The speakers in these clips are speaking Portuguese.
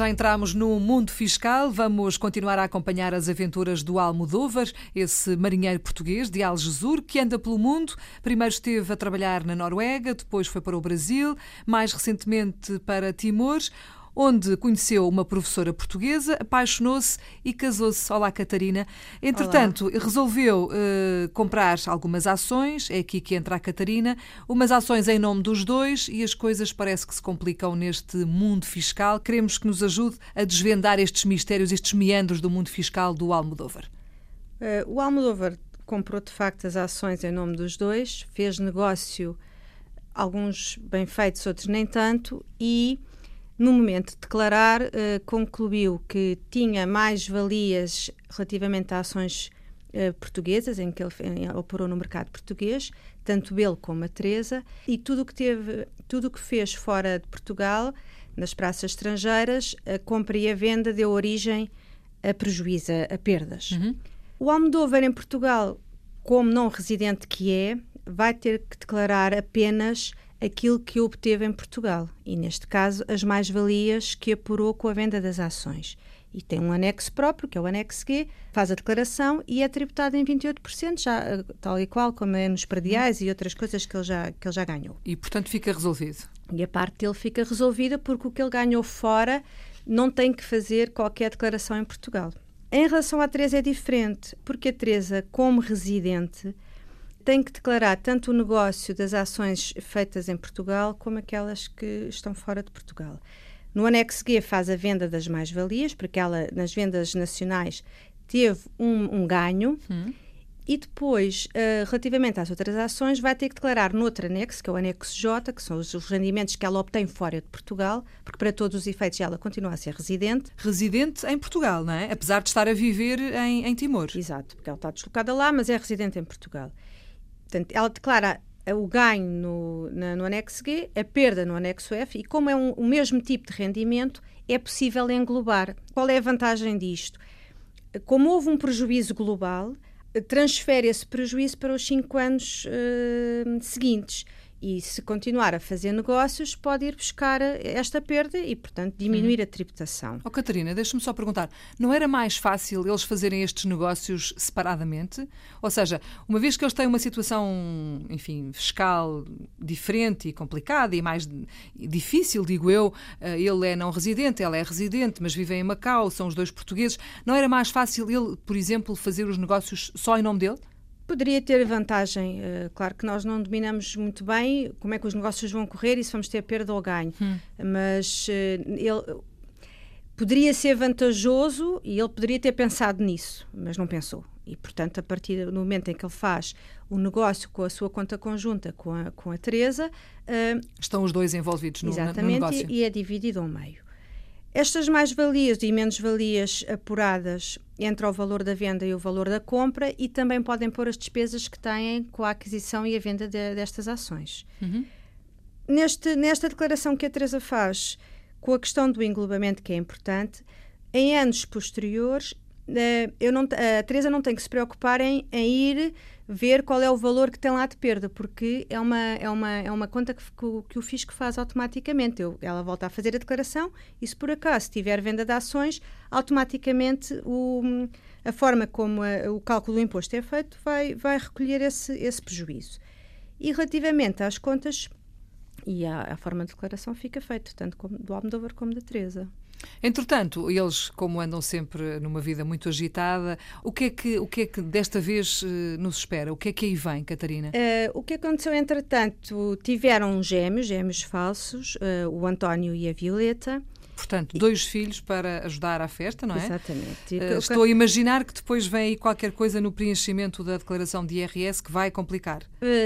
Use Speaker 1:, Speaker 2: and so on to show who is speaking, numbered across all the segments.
Speaker 1: já entramos no mundo fiscal, vamos continuar a acompanhar as aventuras do Almodóvar, esse marinheiro português de Algesur que anda pelo mundo. Primeiro esteve a trabalhar na Noruega, depois foi para o Brasil, mais recentemente para Timor onde conheceu uma professora portuguesa, apaixonou-se e casou-se. Olá, Catarina. Entretanto, Olá. resolveu uh, comprar algumas ações, é aqui que entra a Catarina, umas ações em nome dos dois e as coisas parece que se complicam neste mundo fiscal. Queremos que nos ajude a desvendar estes mistérios, estes meandros do mundo fiscal do Almodóvar.
Speaker 2: Uh, o Almodóvar comprou de facto as ações em nome dos dois, fez negócio, alguns bem feitos, outros nem tanto, e no momento de declarar, uh, concluiu que tinha mais valias relativamente a ações uh, portuguesas, em que ele operou no mercado português, tanto ele como a Teresa, e tudo que teve, tudo que fez fora de Portugal, nas praças estrangeiras, a compra e a venda deu origem a prejuízo, a perdas. Uhum. O Almodóvar em Portugal, como não residente que é, vai ter que declarar apenas aquilo que obteve em Portugal e, neste caso, as mais-valias que apurou com a venda das ações. E tem um anexo próprio, que é o anexo G, faz a declaração e é tributado em 28%, já, eh, tal e qual como é nos prediais e outras coisas que ele, já, que ele já ganhou.
Speaker 1: E, portanto, fica resolvido.
Speaker 2: E a parte dele fica resolvida porque o que ele ganhou fora não tem que fazer qualquer declaração em Portugal. Em relação à Teresa é diferente, porque a Teresa, como residente, tem que declarar tanto o negócio das ações feitas em Portugal como aquelas que estão fora de Portugal. No anexo G faz a venda das mais-valias, porque ela, nas vendas nacionais, teve um, um ganho. Hum. E depois, uh, relativamente às outras ações, vai ter que declarar no outro anexo, que é o anexo J, que são os, os, rendimentos que ela obtém fora de Portugal, porque para todos os efeitos ela continua a ser residente.
Speaker 1: Residente em Portugal, não é? Apesar de estar a viver em, em Timor.
Speaker 2: Exato, porque ela está deslocada lá, mas é residente em Portugal. Portanto, ela declara o ganho no, na, no anexo G, a perda no anexo F, e como é um, o mesmo tipo de rendimento, é possível englobar. Qual é a vantagem disto? Como houve um prejuízo global, transfere esse prejuízo para os cinco anos uh, seguintes e se continuar a fazer negócios pode ir buscar esta perda e, portanto, diminuir hum. a tributação.
Speaker 1: Oh, Catarina, deixa-me só perguntar, não era mais fácil eles fazerem estes negócios separadamente? Ou seja, uma vez que eles têm uma situação, enfim, fiscal diferente e complicada e mais difícil, digo eu, eh, ele é não residente, ela é residente, mas vivem em Macau, são os dois portugueses, não era mais fácil ele, por exemplo, fazer os negócios só em nome dele?
Speaker 2: Poderia ter vantagem. Uh, claro que nós não dominamos muito bem como é que os negócios vão correr e se vamos ter perda ou ganho. Hum. Mas uh, ele poderia ser vantajoso e ele poderia ter pensado nisso, mas não pensou. E, portanto, a partir do momento em que ele faz o negócio com a sua conta conjunta com a, com a Teresa. Uh,
Speaker 1: Estão os dois envolvidos no,
Speaker 2: exatamente,
Speaker 1: no negócio.
Speaker 2: E, e é dividido ao meio. Estas mais-valias e menos-valias apuradas entre o valor da venda e o valor da compra e também podem pôr as despesas que têm com a aquisição e a venda de, destas ações. Uhum. Neste, nesta declaração que a Teresa faz com a questão do englobamento, que é importante, em anos posteriores, eh, eu não, a Teresa não tem que se preocupar em, em ir ver qual é o valor que tem lá de perda, porque é uma, é uma, é uma conta que, que, que o fisco faz automaticamente. Eu, ela volta a fazer a declaração e, se por acaso tiver venda de ações, automaticamente o, a forma como a, o cálculo do imposto é feito vai, vai recolher esse, esse prejuízo. E relativamente às contas, e a forma de declaração fica feita, tanto como, do Almodóvar como da Teresa.
Speaker 1: Entretanto, eles, como andam sempre numa vida muito agitada, o que é que, o que, é que desta vez eh, nos espera? O que é que aí vem, Catarina?
Speaker 2: Uh, o que aconteceu, entretanto, tiveram gêmeos, gêmeos falsos, uh, o António e a Violeta.
Speaker 1: Portanto, dois filhos para ajudar à festa, não é?
Speaker 2: Exatamente.
Speaker 1: Uh, estou a imaginar que depois vem aí qualquer coisa no preenchimento da declaração de IRS que vai complicar.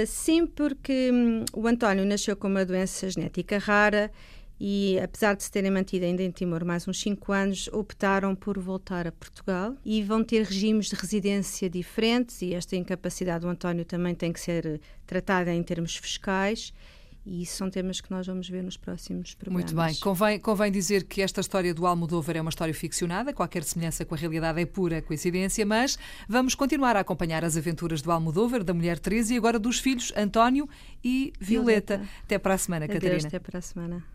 Speaker 2: sim, porque hum, o António nasceu com uma doença genética rara e apesar de se terem mantido ainda em Timor mais uns 5 anos, optaram por voltar a Portugal e vão ter regimes de residência diferentes e esta incapacidade do António também tem que ser tratada em termos fiscais e isso são temas que nós vamos ver nos próximos programas.
Speaker 1: Muito bem. Convém, convém dizer que esta história do Almodóvar é uma história ficcionada, qualquer semelhança com a realidade é pura coincidência, mas vamos continuar a acompanhar as aventuras do Almodóvar, da mulher Teresa e agora dos filhos António e Violeta. Violeta. Até para a semana,
Speaker 2: Adeus,
Speaker 1: Catarina.
Speaker 2: Até para a semana.